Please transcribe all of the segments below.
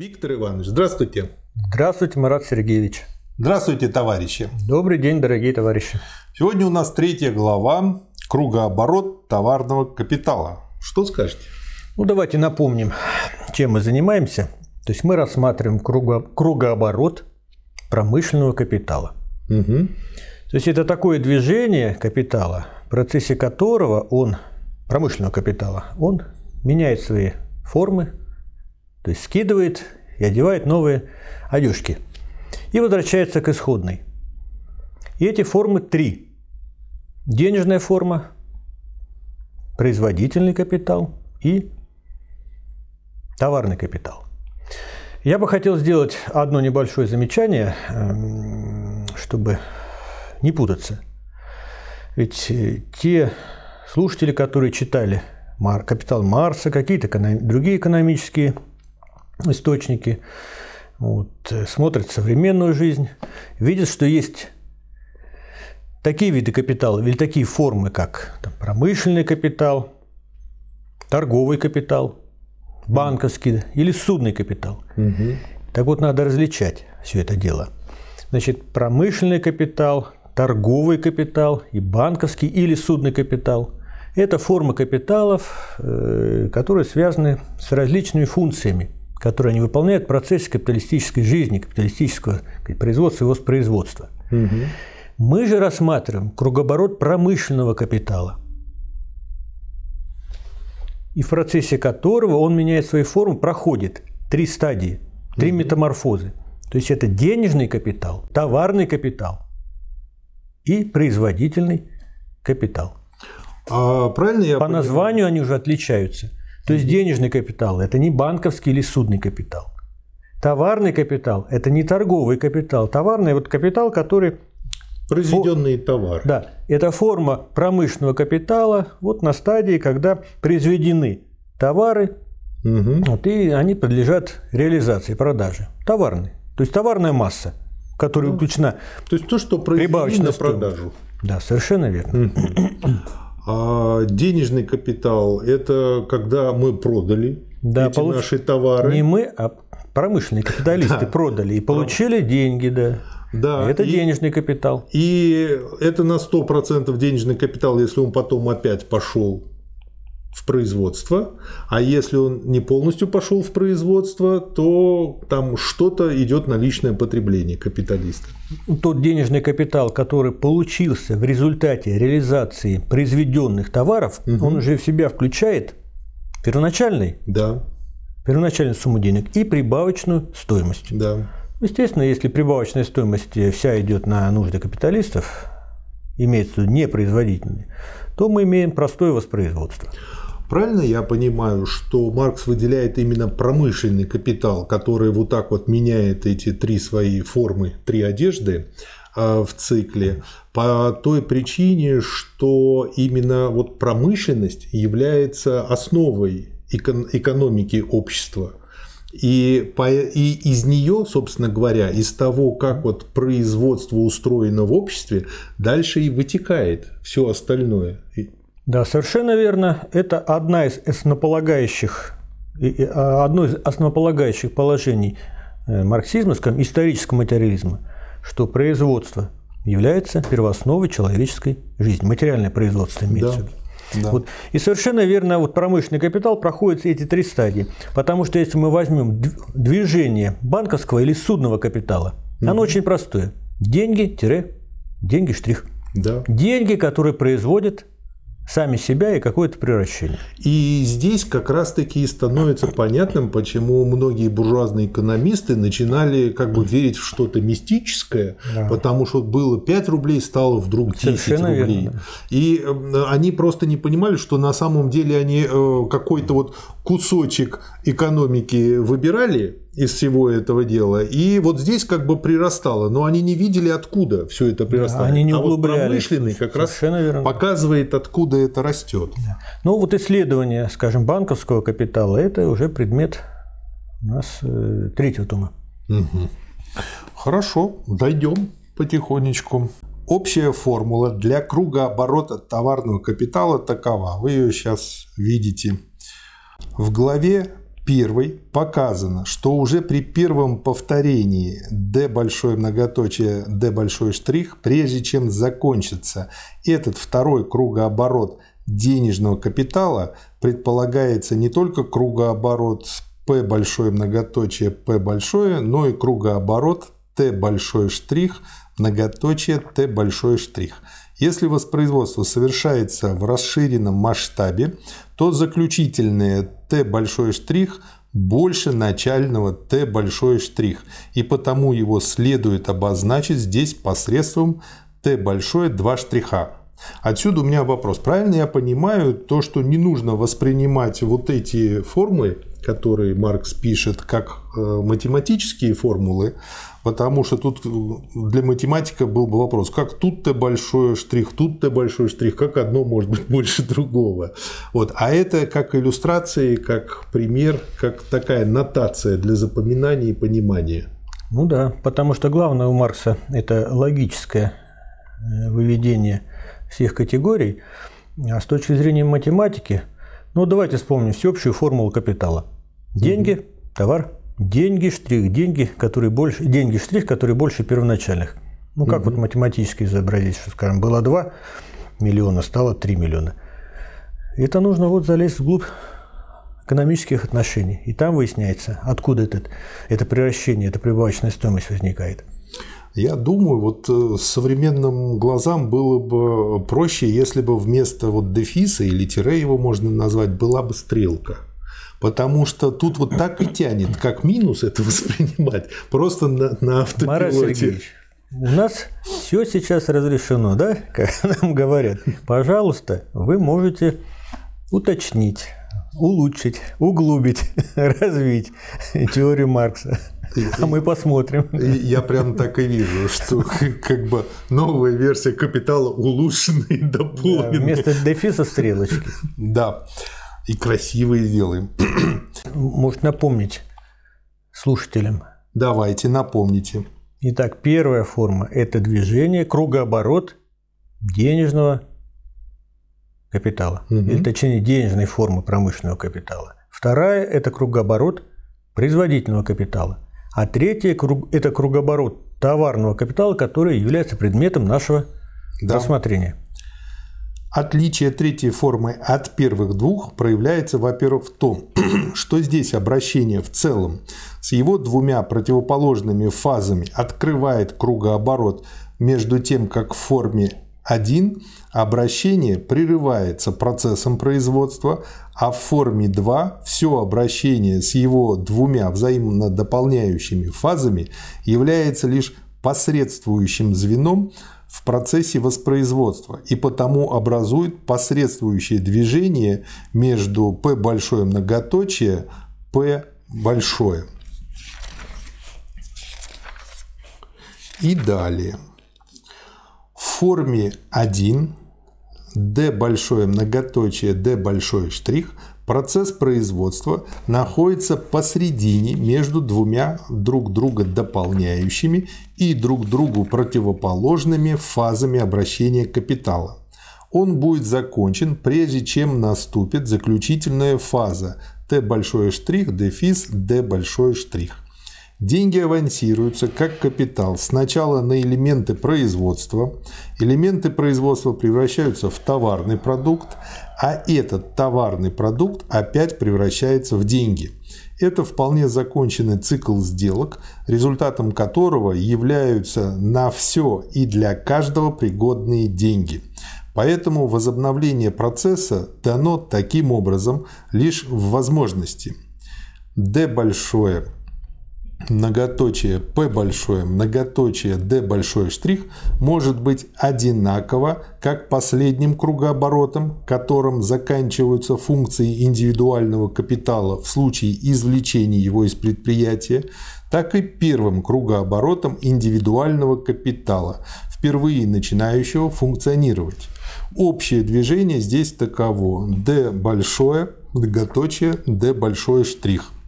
Виктор Иванович, здравствуйте. Здравствуйте, Марат Сергеевич. Здравствуйте, товарищи. Добрый день, дорогие товарищи. Сегодня у нас третья глава «Кругооборот товарного капитала». Что скажете? Ну, давайте напомним, чем мы занимаемся. То есть мы рассматриваем круго- кругооборот промышленного капитала. Угу. То есть это такое движение капитала, в процессе которого он, промышленного капитала, он меняет свои формы, то есть скидывает и одевает новые одежки. И возвращается к исходной. И эти формы три. Денежная форма, производительный капитал и товарный капитал. Я бы хотел сделать одно небольшое замечание, эм, чтобы не путаться. Ведь э, те слушатели, которые читали «Капитал Марса», какие-то другие экономические источники, вот, э, смотрят современную жизнь, видят, что есть такие виды капитала или такие формы, как там, промышленный капитал, торговый капитал, банковский или судный капитал. Угу. Так вот, надо различать все это дело. Значит, промышленный капитал, торговый капитал и банковский или судный капитал – это формы капиталов, э, которые связаны с различными функциями, которые они выполняют в процессе капиталистической жизни, капиталистического производства и воспроизводства. Угу. Мы же рассматриваем кругооборот промышленного капитала, и в процессе которого он меняет свои формы, проходит три стадии, три метаморфозы. То есть это денежный капитал, товарный капитал и производительный капитал. А правильно я По понимаю? названию они уже отличаются. То есть денежный капитал – это не банковский или судный капитал. Товарный капитал – это не торговый капитал. Товарный – вот капитал, который Произведенные товары. Да, это форма промышленного капитала вот на стадии, когда произведены товары, Угу. вот, и они подлежат реализации, продаже. Товарный. То есть товарная масса, в которую включена. То есть то, что произведено на продажу. Да, совершенно верно. А денежный капитал – это когда мы продали Да, эти получ- наши товары. Не мы, а промышленные капиталисты Да. продали и получили деньги, да. Да, это и- денежный капитал. И это на 100% денежный капитал, если он потом опять пошел в производство. А если он не полностью пошел в производство, то там что-то идет на личное потребление капиталиста. Тот денежный капитал, который получился в результате реализации произведенных товаров, он уже в себя включает первоначальный Да, первоначальную сумму денег и прибавочную стоимость. да. Естественно, если прибавочная стоимость вся идет на нужды капиталистов, имеется в виду непроизводительные, то мы имеем простое воспроизводство. Правильно я понимаю, что Маркс выделяет именно промышленный капитал, который вот так вот меняет эти три свои формы, три одежды э, в цикле, по той причине, что именно вот промышленность является основой экон- экономики общества. И, по- и из нее, собственно говоря, из того, как вот производство устроено в обществе, дальше и вытекает все остальное. Да, совершенно верно. Это одна из основополагающих, а, одно из основополагающих положений э, марксизма, скажем, исторического материализма, что производство является первоосновой человеческой жизни. Материальное производство имеется Да. в виду. Да. Вот. И совершенно верно, вот промышленный капитал проходит эти три стадии. Потому что если мы возьмем дв- движение банковского или судного капитала, оно очень простое. Деньги-деньги штрих. Да. Деньги, которые производят сами себя и какое-то превращение. И здесь как раз-таки становится понятным, почему многие буржуазные экономисты начинали как бы верить в что-то мистическое, Да. потому что было 5 рублей, стало вдруг 10 Совершенно рублей. верно, да. И э, они просто не понимали, что на самом деле они э, какой-то вот кусочек экономики выбирали из всего этого дела, и вот здесь как бы прирастало, но они не видели, откуда все это прирастало. они не а вот промышленный как раз Совершенно верно. показывает, откуда это растет. Ну вот исследование, скажем, банковского капитала, это уже предмет у нас э, третьего тома. Мгм. Хорошо, дойдем потихонечку. Общая формула для круга оборота товарного капитала такова. Вы ее сейчас видите. В главе первой показано, что уже при первом повторении d большое многоточие d большой штрих, прежде чем закончится этот второй кругооборот денежного капитала, предполагается не только кругооборот p большое многоточие p большое, но и кругооборот t большой штрих многоточие t большой штрих. Если воспроизводство совершается в расширенном масштабе, то заключительное t большой штрих больше начального t большой штрих, и потому его следует обозначить здесь посредством t большое 2 штриха. Отсюда у меня вопрос. Правильно я понимаю то, что не нужно воспринимать вот эти формы, которые Маркс пишет, как э, математические формулы, Потому что тут для математика был бы вопрос, как тут-то большой штрих, тут-то большой штрих, как одно может быть больше другого. Вот. А это как иллюстрации, как пример, как такая нотация для запоминания и понимания. Ну да, потому что главное у Маркса – это логическое э, выведение всех категорий. А с точки зрения математики, ну давайте вспомним всеобщую формулу капитала. Деньги, товар, деньги, штрих, деньги, которые больше, деньги, штрих, которые больше первоначальных. Ну, как угу. вот математически изобразить, что, скажем, было 2 миллиона, стало 3 миллиона. Это нужно вот залезть вглубь экономических отношений. И там выясняется, откуда этот, это превращение, эта прибавочная стоимость возникает. Я думаю, вот э, современным глазам было бы проще, если бы вместо вот дефиса или тире его можно назвать, была бы стрелка. Потому что тут вот так и тянет, как минус это воспринимать, просто на, на автопилоте. У нас все сейчас разрешено, да, как нам говорят. Пожалуйста, вы можете уточнить, улучшить, углубить, развить теорию Маркса. А мы посмотрим. Я прям так и вижу, что как бы новая версия капитала улучшенная и дополненная. Да, вместо дефиса стрелочки. Да и красивые сделаем. Может напомнить слушателям? Давайте, напомните. Итак, первая форма – это движение, кругооборот денежного капитала. Угу. Или точнее денежной формы промышленного капитала. Вторая – это кругооборот производительного капитала. А третья – это кругооборот товарного капитала, который является предметом нашего да. рассмотрения. Отличие третьей формы от первых двух проявляется, во-первых, в том, что здесь обращение в целом с его двумя противоположными фазами открывает кругооборот между тем, как в форме 1 обращение прерывается процессом производства, а в форме 2 все обращение с его двумя взаимно дополняющими фазами является лишь посредствующим звеном в процессе воспроизводства и потому образует посредствующее движение между P большое многоточие P большое. И далее. В форме 1 D большое многоточие D большой штрих Процесс производства находится посредине между двумя друг друга дополняющими и друг другу противоположными фазами обращения капитала. Он будет закончен, прежде чем наступит заключительная фаза Т большой штрих, дефис, Д большой штрих. Деньги авансируются как капитал сначала на элементы производства. Элементы производства превращаются в товарный продукт, а этот товарный продукт опять превращается в деньги. Это вполне законченный цикл сделок, результатом которого являются на все и для каждого пригодные деньги. Поэтому возобновление процесса дано таким образом лишь в возможности. D большое многоточие P большое, многоточие D большой штрих может быть одинаково как последним кругооборотом, которым заканчиваются функции индивидуального капитала в случае извлечения его из предприятия, так и первым кругооборотом индивидуального капитала, впервые начинающего функционировать. Общее движение здесь таково. D большое, многоточие, D большой штрих –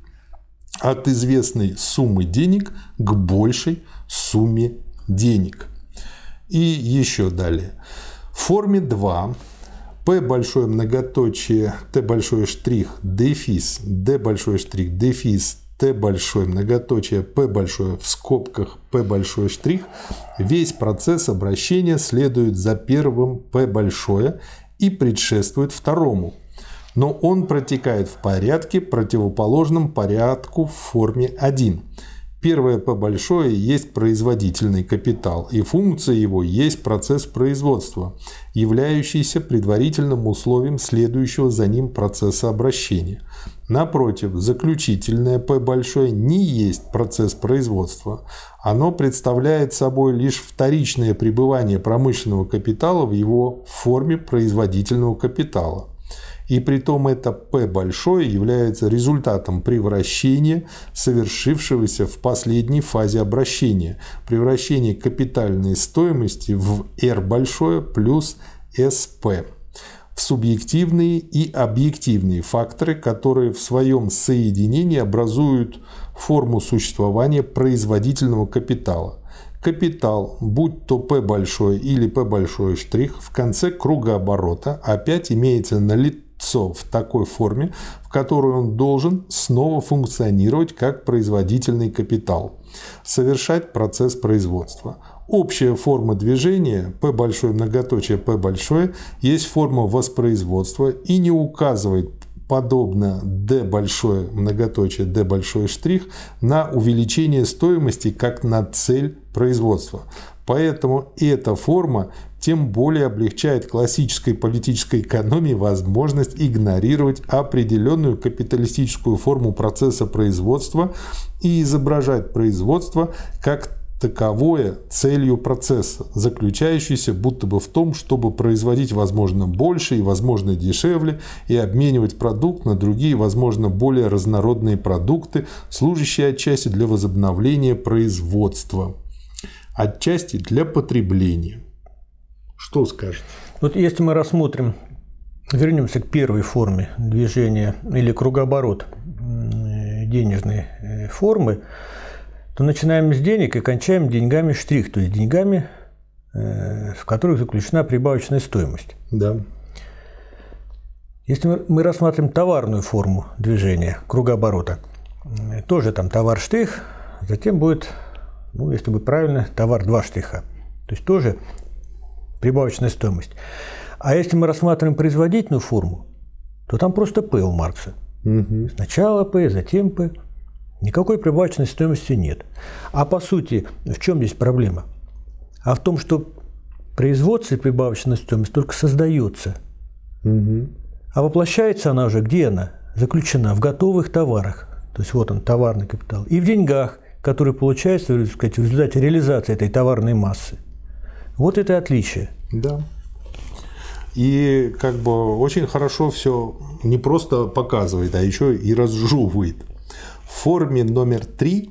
от известной суммы денег к большей сумме денег. И еще далее. В форме 2 P большое многоточие, T большой штрих, дефис, D большой штрих, дефис, Т большой, многоточие, П большое, в скобках П большой штрих, весь процесс обращения следует за первым П большое и предшествует второму. Но он протекает в порядке, противоположном порядку в форме 1. Первое P большое есть производительный капитал, и функция его есть процесс производства, являющийся предварительным условием следующего за ним процесса обращения. Напротив, заключительное P большое не есть процесс производства. Оно представляет собой лишь вторичное пребывание промышленного капитала в его форме производительного капитала. И при том это P большое является результатом превращения, совершившегося в последней фазе обращения, превращения капитальной стоимости в R большое плюс SP в субъективные и объективные факторы, которые в своем соединении образуют форму существования производительного капитала. Капитал, будь то P большой или P большой штрих, в конце круга оборота опять имеется лицо в такой форме, в которой он должен снова функционировать как производительный капитал, совершать процесс производства. Общая форма движения P большое многоточие P большое есть форма воспроизводства и не указывает подобно D большое многоточие D большой штрих на увеличение стоимости как на цель производства. Поэтому эта форма тем более облегчает классической политической экономии возможность игнорировать определенную капиталистическую форму процесса производства и изображать производство как таковое целью процесса, заключающейся будто бы в том, чтобы производить возможно больше и возможно дешевле и обменивать продукт на другие возможно более разнородные продукты, служащие отчасти для возобновления производства, отчасти для потребления. Что скажете? Вот если мы рассмотрим, вернемся к первой форме движения или кругооборот денежной э, формы, то начинаем с денег и кончаем деньгами штрих, то есть деньгами, э, в которых заключена прибавочная стоимость. Да. Если мы рассматриваем товарную форму движения, кругооборота, э, тоже там товар штрих, затем будет, ну, если быть правильно, товар два штриха. То есть тоже прибавочная стоимость. А если мы рассматриваем производительную форму, то там просто P у Маркса. Угу. Сначала P, затем P. Никакой прибавочной стоимости нет. А по сути, в чем здесь проблема? А в том, что производство и прибавочная стоимость только создается. Угу. А воплощается она уже, где она? Заключена в готовых товарах. То есть вот он, товарный капитал. И в деньгах, которые получаются так сказать, в результате реализации этой товарной массы. Вот это отличие. Да. И как бы очень хорошо все не просто показывает, а еще и разжевывает. В форме номер три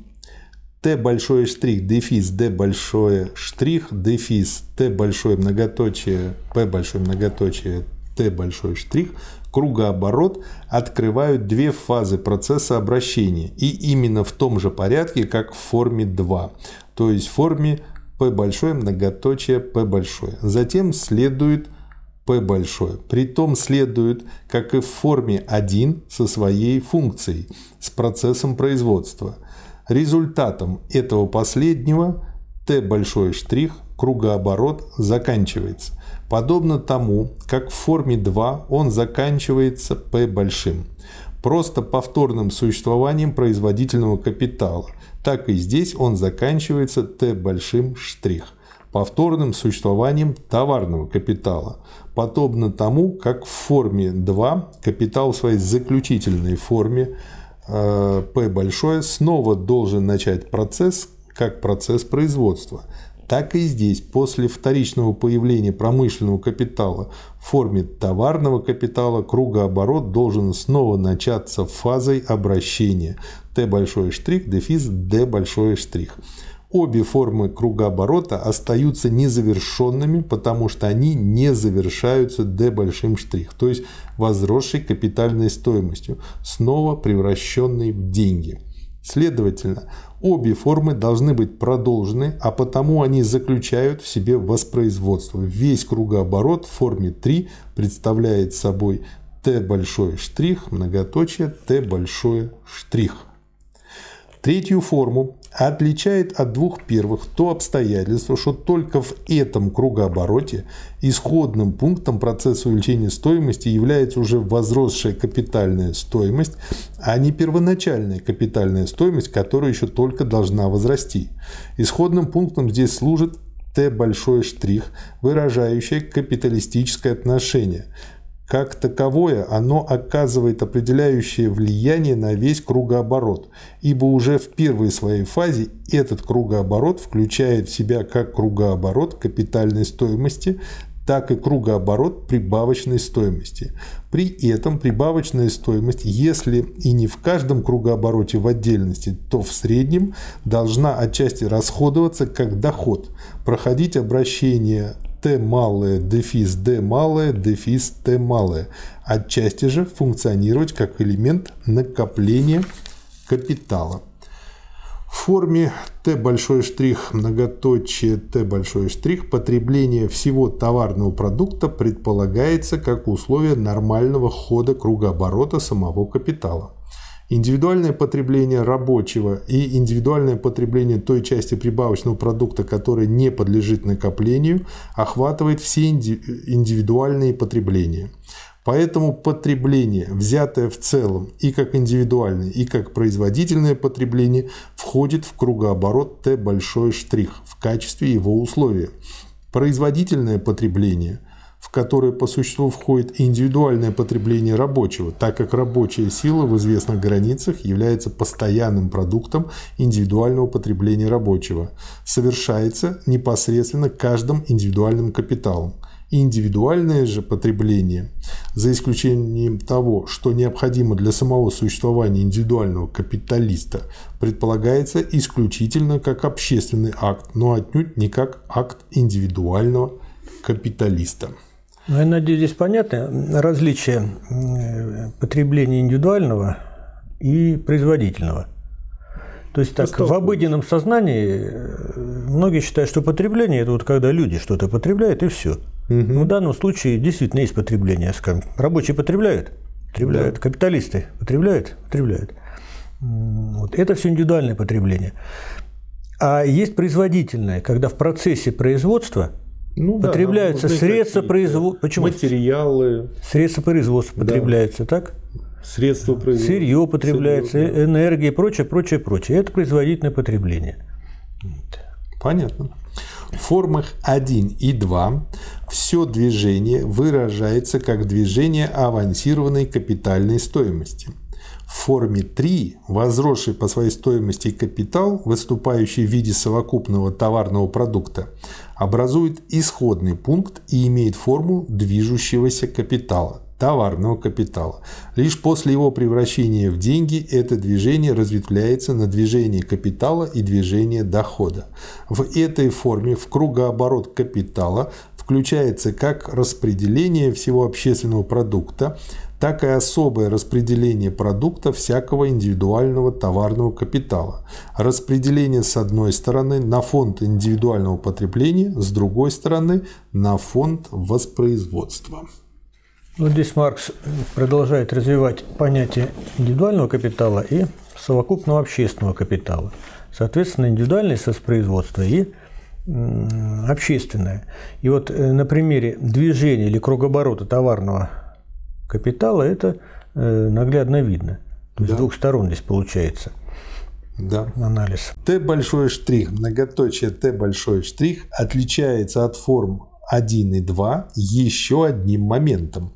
Т большой штрих, дефис, Д большой штрих, дефис, Т большое многоточие, П большое многоточие, Т большой штрих, кругооборот открывают две фазы процесса обращения. И именно в том же порядке, как в форме 2. То есть в форме P большое, многоточие P большое. Затем следует P большое. Притом следует, как и в форме 1 со своей функцией, с процессом производства. Результатом этого последнего T большой штрих, кругооборот, заканчивается. Подобно тому, как в форме 2 он заканчивается P большим. Просто повторным существованием производительного капитала – так и здесь он заканчивается Т большим штрих повторным существованием товарного капитала, подобно тому, как в форме 2 капитал в своей заключительной форме э, P большое снова должен начать процесс как процесс производства. Так и здесь, после вторичного появления промышленного капитала в форме товарного капитала, кругооборот должен снова начаться фазой обращения, Т большой штрих, дефис Д большой штрих. Обе формы кругооборота остаются незавершенными, потому что они не завершаются D большим штрих, то есть возросшей капитальной стоимостью, снова превращенной в деньги. Следовательно, обе формы должны быть продолжены, а потому они заключают в себе воспроизводство. Весь кругооборот в форме 3 представляет собой t большой штрих, многоточие, t большое штрих. Третью форму отличает от двух первых то обстоятельство, что только в этом кругообороте исходным пунктом процесса увеличения стоимости является уже возросшая капитальная стоимость, а не первоначальная капитальная стоимость, которая еще только должна возрасти. Исходным пунктом здесь служит Т большой штрих, выражающий капиталистическое отношение – как таковое оно оказывает определяющее влияние на весь кругооборот, ибо уже в первой своей фазе этот кругооборот включает в себя как кругооборот капитальной стоимости, так и кругооборот прибавочной стоимости. При этом прибавочная стоимость, если и не в каждом кругообороте в отдельности, то в среднем должна отчасти расходоваться как доход, проходить обращение Т малое, дефис D малое, дефис Т малое. Отчасти же функционировать как элемент накопления капитала. В форме Т большой штрих, многоточие Т большой штрих, потребление всего товарного продукта предполагается как условие нормального хода кругооборота самого капитала. Индивидуальное потребление рабочего и индивидуальное потребление той части прибавочного продукта, которая не подлежит накоплению, охватывает все индивидуальные потребления. Поэтому потребление, взятое в целом и как индивидуальное, и как производительное потребление, входит в кругооборот Т большой штрих в качестве его условия. Производительное потребление – в которое по существу входит индивидуальное потребление рабочего, так как рабочая сила в известных границах является постоянным продуктом индивидуального потребления рабочего, совершается непосредственно каждым индивидуальным капиталом. Индивидуальное же потребление, за исключением того, что необходимо для самого существования индивидуального капиталиста, предполагается исключительно как общественный акт, но отнюдь не как акт индивидуального капиталиста. Ну, я надеюсь, здесь понятно различие потребления индивидуального и производительного. То есть так, в обыденном сознании э, многие считают, что потребление – это вот когда люди что-то потребляют, и все. Угу. Но в данном случае действительно есть потребление. Скажем, рабочие потребляют? Потребляют. Да. Капиталисты потребляют? Потребляют. Вот. Это все индивидуальное потребление. А есть производительное, когда в процессе производства ну, потребляются да, средства производства. Почему? Материалы. Средства производства да. потребляются, так? Средства производства. Сырье потребляется, Сырье, да. энергия и прочее, прочее, прочее. Это производительное потребление. Понятно. В формах 1 и 2 все движение выражается как движение авансированной капитальной стоимости. В форме 3 возросший по своей стоимости капитал, выступающий в виде совокупного товарного продукта, образует исходный пункт и имеет форму движущегося капитала, товарного капитала. Лишь после его превращения в деньги это движение разветвляется на движение капитала и движение дохода. В этой форме в кругооборот капитала включается как распределение всего общественного продукта, так и особое распределение продукта всякого индивидуального товарного капитала. Распределение с одной стороны на фонд индивидуального потребления, с другой стороны на фонд воспроизводства. Вот здесь Маркс продолжает развивать понятие индивидуального капитала и совокупного общественного капитала. Соответственно, индивидуальное воспроизводство и общественное. И вот э, на примере движения или кругоборота товарного капитала это э, наглядно видно. То есть да. с двух сторон здесь получается. Да. Анализ. Т большой штрих, многоточие Т большой штрих отличается от форм 1 и 2 еще одним моментом.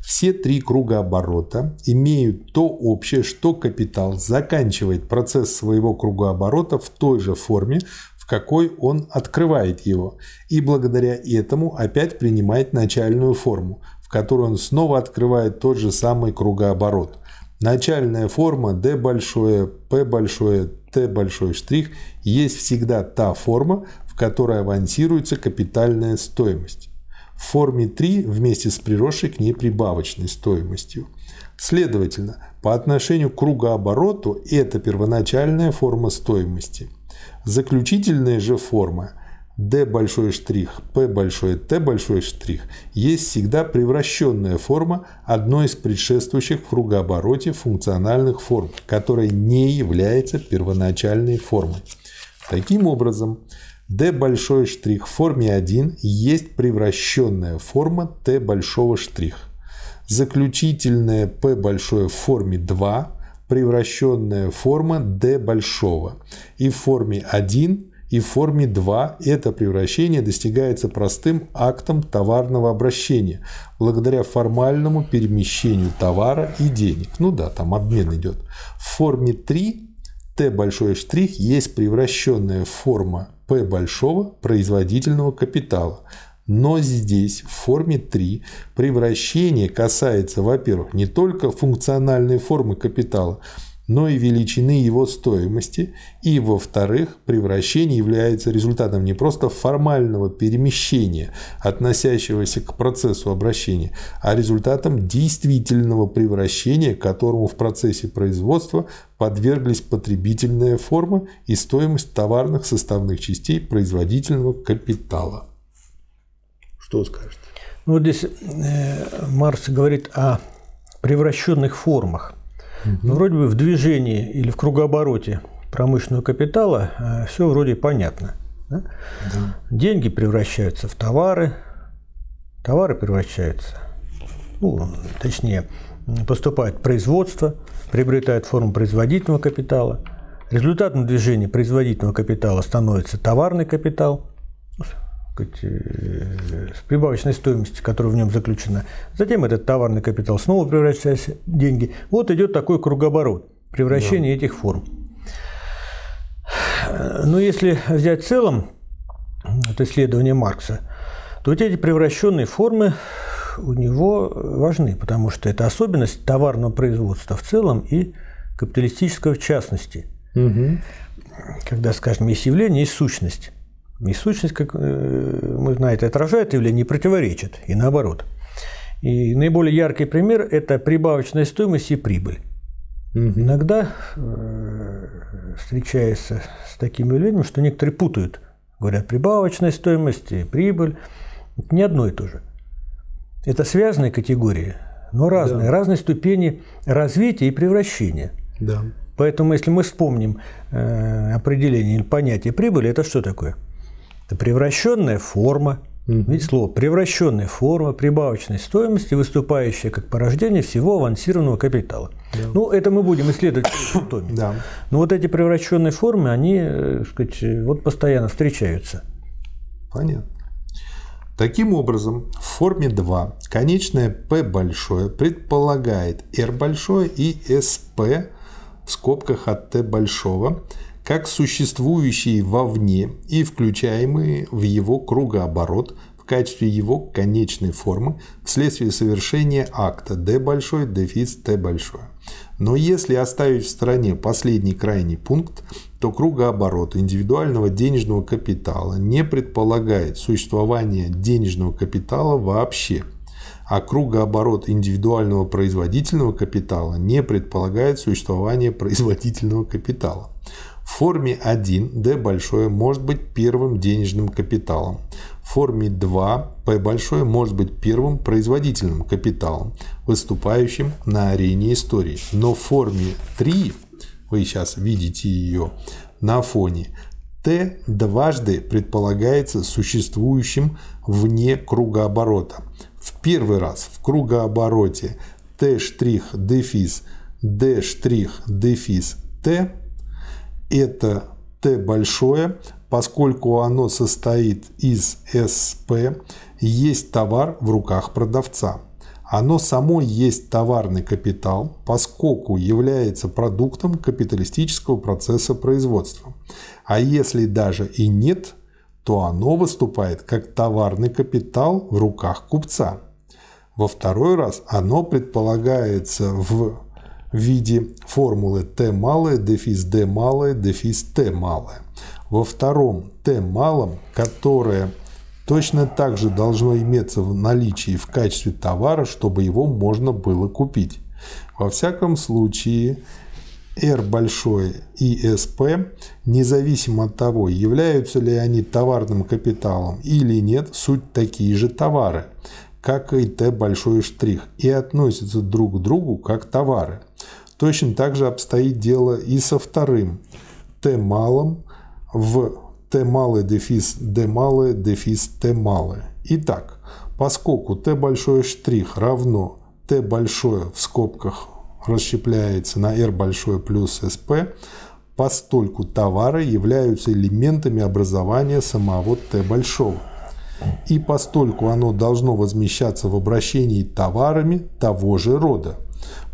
Все три круга оборота имеют то общее, что капитал заканчивает процесс своего кругооборота в той же форме, в какой он открывает его, и благодаря этому опять принимает начальную форму, в которой он снова открывает тот же самый кругооборот. Начальная форма D большое, P большое, T большой штрих есть всегда та форма, в которой авансируется капитальная стоимость. В форме 3 вместе с приросшей к ней прибавочной стоимостью. Следовательно, по отношению к кругообороту это первоначальная форма стоимости. Заключительная же форма D большой штрих, P большой, T большой штрих есть всегда превращенная форма одной из предшествующих в кругообороте функциональных форм, которая не является первоначальной формой. Таким образом, D большой штрих в форме 1 есть превращенная форма T большого штрих. Заключительная P большое в форме 2 превращенная форма D большого. И в форме 1 и в форме 2 это превращение достигается простым актом товарного обращения, благодаря формальному перемещению товара и денег. Ну да, там обмен идет. В форме 3 Т большой штрих есть превращенная форма П большого производительного капитала. Но здесь в форме 3 превращение касается, во-первых, не только функциональной формы капитала, но и величины его стоимости, и, во-вторых, превращение является результатом не просто формального перемещения, относящегося к процессу обращения, а результатом действительного превращения, которому в процессе производства подверглись потребительная форма и стоимость товарных составных частей производительного капитала. Что скажете? Ну, вот здесь э, Марс говорит о превращенных формах. Угу. вроде бы в движении или в кругообороте промышленного капитала э, все вроде понятно. Да? Да. Деньги превращаются в товары, товары превращаются, ну, точнее, поступает в производство, приобретает форму производительного капитала. Результатом движения производительного капитала становится товарный капитал, с прибавочной стоимостью, которая в нем заключена. Затем этот товарный капитал снова превращается в деньги. Вот идет такой кругооборот, превращение да. этих форм. Но если взять в целом это исследование Маркса, то вот эти превращенные формы у него важны, потому что это особенность товарного производства в целом и капиталистического в частности. Угу. Когда, скажем, есть явление, есть сущность. И сущность, как э, мы знаем, отражает явление, не противоречит, и наоборот. И наиболее яркий пример – это прибавочная стоимость и прибыль. Угу. Иногда э, встречается с таким явлением, что некоторые путают. Говорят, прибавочная стоимость и прибыль. Это не одно и то же. Это связанные категории, но разные, да. разные ступени развития и превращения. Да. Поэтому, если мы вспомним э, определение или понятие прибыли, это что такое? Это превращенная форма, Видите слово превращенная форма прибавочной стоимости, выступающая как порождение всего авансированного капитала. Да. Ну, это мы будем исследовать в томе. Да. Но вот эти превращенные формы, они, так э, сказать, вот постоянно встречаются. Понятно. Таким образом, в форме 2 конечное P большое предполагает R большое и SP в скобках от T большого как существующие вовне и включаемые в его кругооборот в качестве его конечной формы вследствие совершения акта D большой, дефис T большое. Но если оставить в стороне последний крайний пункт, то кругооборот индивидуального денежного капитала не предполагает существование денежного капитала вообще – а кругооборот индивидуального производительного капитала не предполагает существование производительного капитала. В форме 1 D большое может быть первым денежным капиталом. В форме 2 P большое может быть первым производительным капиталом, выступающим на арене истории. Но в форме 3, вы сейчас видите ее на фоне, Т дважды предполагается существующим вне кругооборота. В первый раз в кругообороте Т' дефис D' дефис Т это Т большое, поскольку оно состоит из СП, есть товар в руках продавца. Оно само есть товарный капитал, поскольку является продуктом капиталистического процесса производства. А если даже и нет, то оно выступает как товарный капитал в руках купца. Во второй раз оно предполагается в в виде формулы t малое, дефис d малое, дефис t малое. Во втором t малом, которое точно так же должно иметься в наличии в качестве товара, чтобы его можно было купить. Во всяком случае, R большое и SP, независимо от того, являются ли они товарным капиталом или нет, суть такие же товары, как и T большой штрих, и относятся друг к другу как товары. Точно так же обстоит дело и со вторым Т малым в Т малый дефис Д малый дефис Т малый. Итак, поскольку Т большой штрих равно Т большое в скобках расщепляется на R большое плюс SP, постольку товары являются элементами образования самого Т большого. И постольку оно должно возмещаться в обращении товарами того же рода.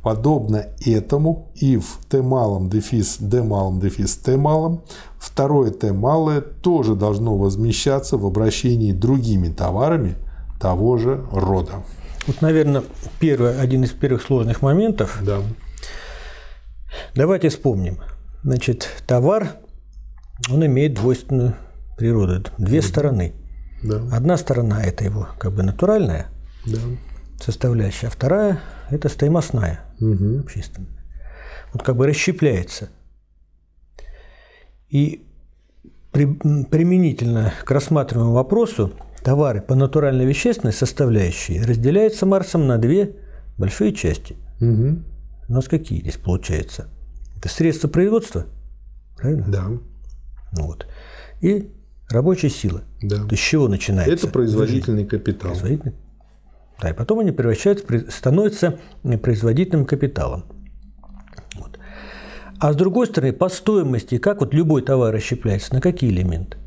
Подобно этому и в Т малом дефис Д малом дефис Т малом второе Т малое тоже должно возмещаться в обращении другими товарами того же рода. Вот, наверное, первый, один из первых сложных моментов. Да. Давайте вспомним. Значит, товар, он имеет двойственную природу. Две да. стороны. Да. Одна сторона – это его как бы натуральная да. составляющая, а вторая – это стоимостная, угу. общественная. Вот как бы расщепляется. И при, применительно к рассматриваемому вопросу Товары по натурально-вещественной составляющей разделяются Марсом на две большие части. Угу. У нас какие здесь получается? Это средства производства, правильно? Да. Вот. И рабочая сила. Да. То есть с чего начинается? Это производительный капитал. Производительный. Да, и потом они превращаются, становятся производительным капиталом. Вот. А с другой стороны, по стоимости, как вот любой товар расщепляется, на какие элементы?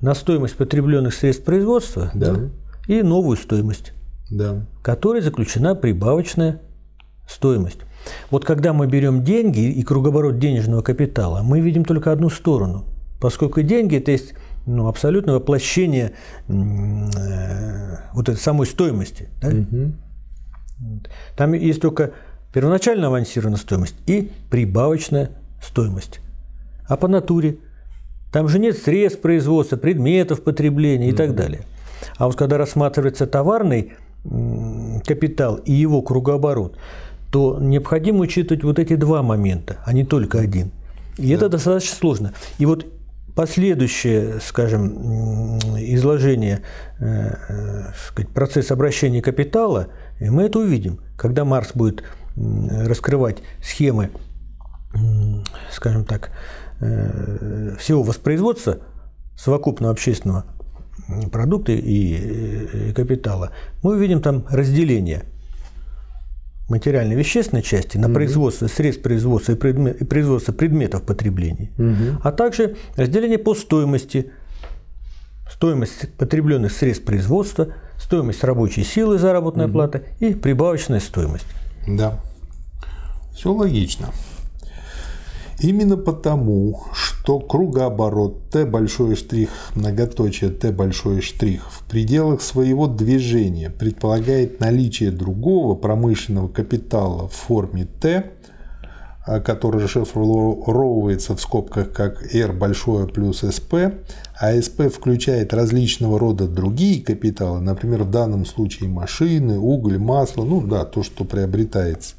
на стоимость потребленных средств производства да. и новую стоимость, да. которой заключена прибавочная стоимость. Вот когда мы берем деньги и круговорот денежного капитала, мы видим только одну сторону, поскольку деньги это есть ну, абсолютное воплощение э, вот этой самой стоимости. Да? Угу. Там есть только первоначально авансированная стоимость и прибавочная стоимость. А по натуре – там же нет средств производства, предметов потребления и так далее. А вот когда рассматривается товарный капитал и его кругооборот, то необходимо учитывать вот эти два момента, а не только один. И да. это достаточно сложно. И вот последующее, скажем, изложение э, э, сказать, процесса обращения капитала, мы это увидим, когда Марс будет раскрывать схемы, скажем так, Э, всего воспроизводства совокупного общественного продукта и капитала, мы увидим там разделение материально-вещественной части на угу. производство средств производства и, предмет, и производство предметов потребления, угу. а также разделение по стоимости, стоимость потребленных средств производства, стоимость рабочей силы, заработная угу. плата и прибавочная стоимость. Да, все логично. Именно потому, что кругооборот Т большой штрих многоточие Т большой штрих. В пределах своего движения предполагает наличие другого промышленного капитала в форме Т, а, который расшифровывается в скобках как R большое плюс SP, а SP включает различного рода другие капиталы, например, в данном случае машины, уголь, масло, ну да, то, что приобретается,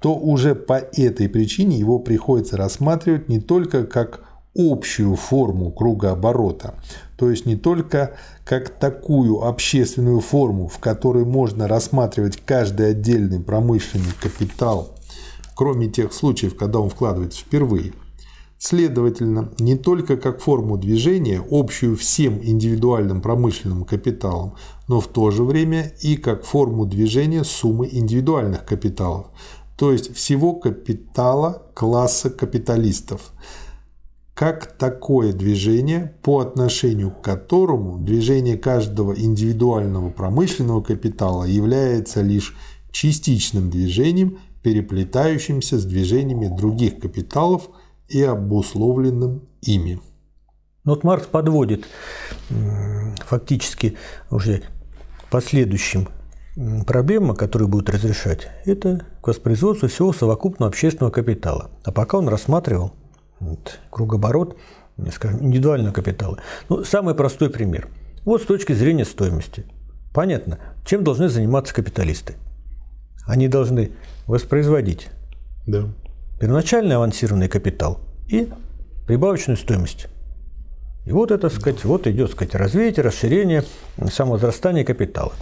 то уже по этой причине его приходится рассматривать не только как общую форму кругооборота, то есть не только как такую общественную форму, в которой можно рассматривать каждый отдельный промышленный капитал, кроме тех случаев, когда он вкладывается впервые. Следовательно, не только как форму движения, общую всем индивидуальным промышленным капиталам, но в то же время и как форму движения суммы индивидуальных капиталов, то есть всего капитала класса капиталистов, как такое движение, по отношению к которому движение каждого индивидуального промышленного капитала является лишь частичным движением, переплетающимся с движениями других капиталов и обусловленным ими. Ну вот Маркс подводит фактически уже последующим проблема, которую будет разрешать, это к воспроизводству всего совокупного общественного капитала. А пока он рассматривал вот, кругооборот, скажем, индивидуального капитала. Ну, самый простой пример. Вот с точки зрения стоимости. Понятно, чем должны заниматься капиталисты. Они должны воспроизводить Да. первоначальный авансированный капитал и прибавочную стоимость. И вот это, сказать, вот идет, сказать, развитие, расширение, самовозрастание капитала.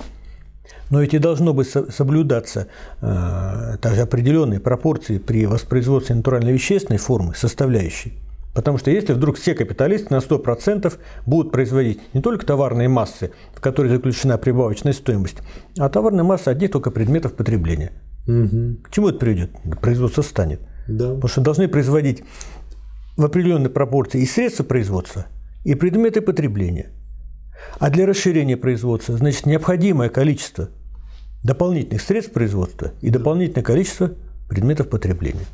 Но ведь и должно быть со- соблюдаться э, также определенные пропорции при воспроизводстве натурально-вещественной формы составляющей. Потому что если вдруг все капиталисты на 100% будут производить не только товарные массы, в которой заключена прибавочная стоимость, а товарные массы одних только предметов потребления. Мгм. К чему это приведет? Производство станет. Да. Потому что должны производить в определенной пропорции и средства производства, и предметы потребления. А для расширения производства, значит, необходимое количество дополнительных средств производства и дополнительное количество предметов потребления.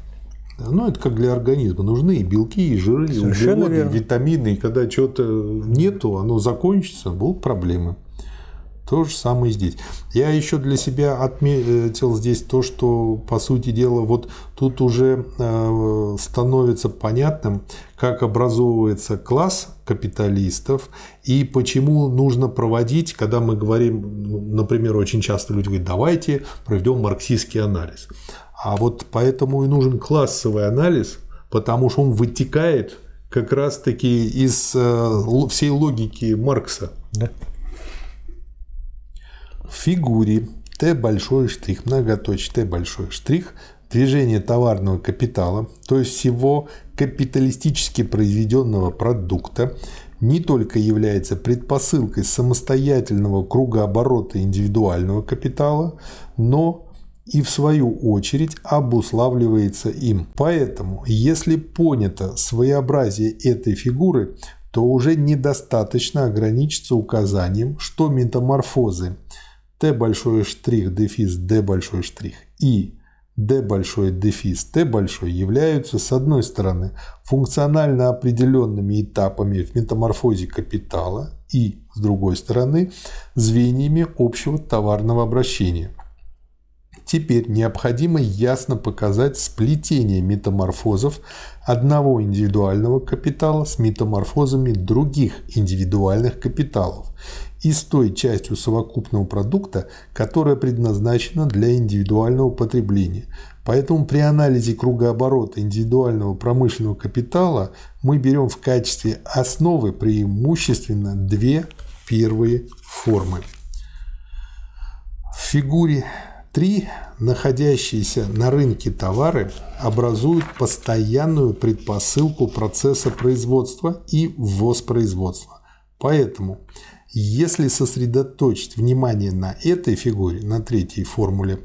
Да, Ну, это как для организма. Нужны и белки, и жиры, и Совершенно углеводы, и верно. витамины. И когда чего-то нету, оно закончится, будут проблемы. То же самое здесь. Я еще для себя отметил здесь то, что, по сути дела, вот тут уже э, становится понятным, как образовывается класс капиталистов и почему нужно проводить, когда мы говорим, например, очень часто люди говорят, давайте проведем марксистский анализ. А вот поэтому и нужен классовый анализ, потому что он вытекает как раз-таки из э, всей логики Маркса. Да? Фигуре Т большой штрих, многоточие Т большой штрих, движение товарного капитала, то есть всего капиталистически произведенного продукта, не только является предпосылкой самостоятельного кругооборота индивидуального капитала, но и в свою очередь обуславливается им. Поэтому, если понято своеобразие этой фигуры, то уже недостаточно ограничиться указанием, что метаморфозы Т большой штрих дефис Д большой штрих и D большой дефис Т большой являются, с одной стороны, функционально определенными этапами в метаморфозе капитала и, с другой стороны, звеньями общего товарного обращения. Теперь необходимо ясно показать сплетение метаморфозов одного индивидуального капитала с метаморфозами других индивидуальных капиталов и с той частью совокупного продукта, которая предназначена для индивидуального потребления. Поэтому при анализе кругооборота индивидуального промышленного капитала мы берем в качестве основы преимущественно две первые формы. В фигуре 3 находящиеся на рынке товары образуют постоянную предпосылку процесса производства и воспроизводства. Поэтому, если сосредоточить внимание на этой фигуре, на третьей формуле,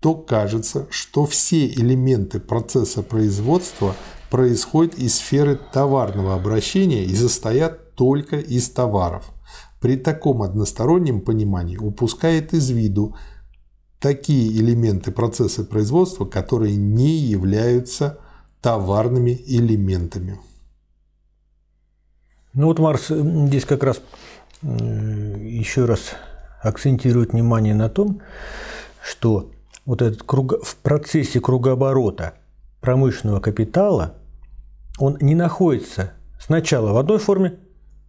то кажется, что все элементы процесса производства происходят из сферы товарного обращения и состоят только из товаров. При таком одностороннем понимании упускает из виду такие элементы процесса производства, которые не являются товарными элементами. Ну вот Марс здесь как раз еще раз акцентирует внимание на том, что вот этот круг, в процессе кругооборота промышленного капитала он не находится сначала в одной форме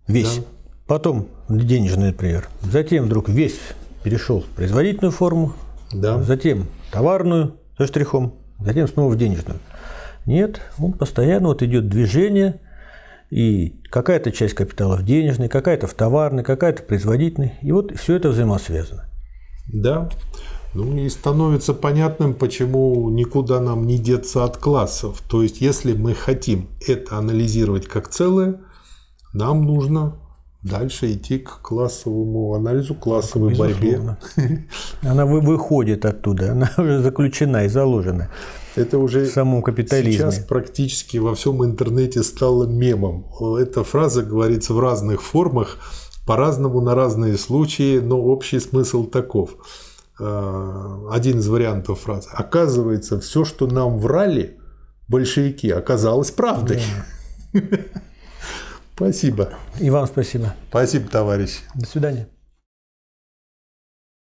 весь, Да. потом денежный, например, затем вдруг весь перешел в производительную форму, Да. затем товарную со штрихом, затем снова в денежную. Нет, он постоянно вот идет движение, и какая-то часть капитала в денежной, какая-то в товарной, какая-то в производительной. И вот все это взаимосвязано. Да. Ну и становится понятным, почему никуда нам не деться от классов. То есть, если мы хотим это анализировать как целое, нам нужно дальше идти к классовому анализу, классовой борьбе. Безусловно. Она вы- выходит оттуда, она уже заключена и заложена Это уже самом капитализме. сейчас практически во всем интернете стало мемом. Эта фраза говорится в разных формах, по-разному на разные случаи, но общий смысл таков. Э, Один из вариантов фразы. Оказывается, все, что нам врали большевики, оказалось правдой. Спасибо. И вам спасибо. Спасибо, товарищи. До свидания.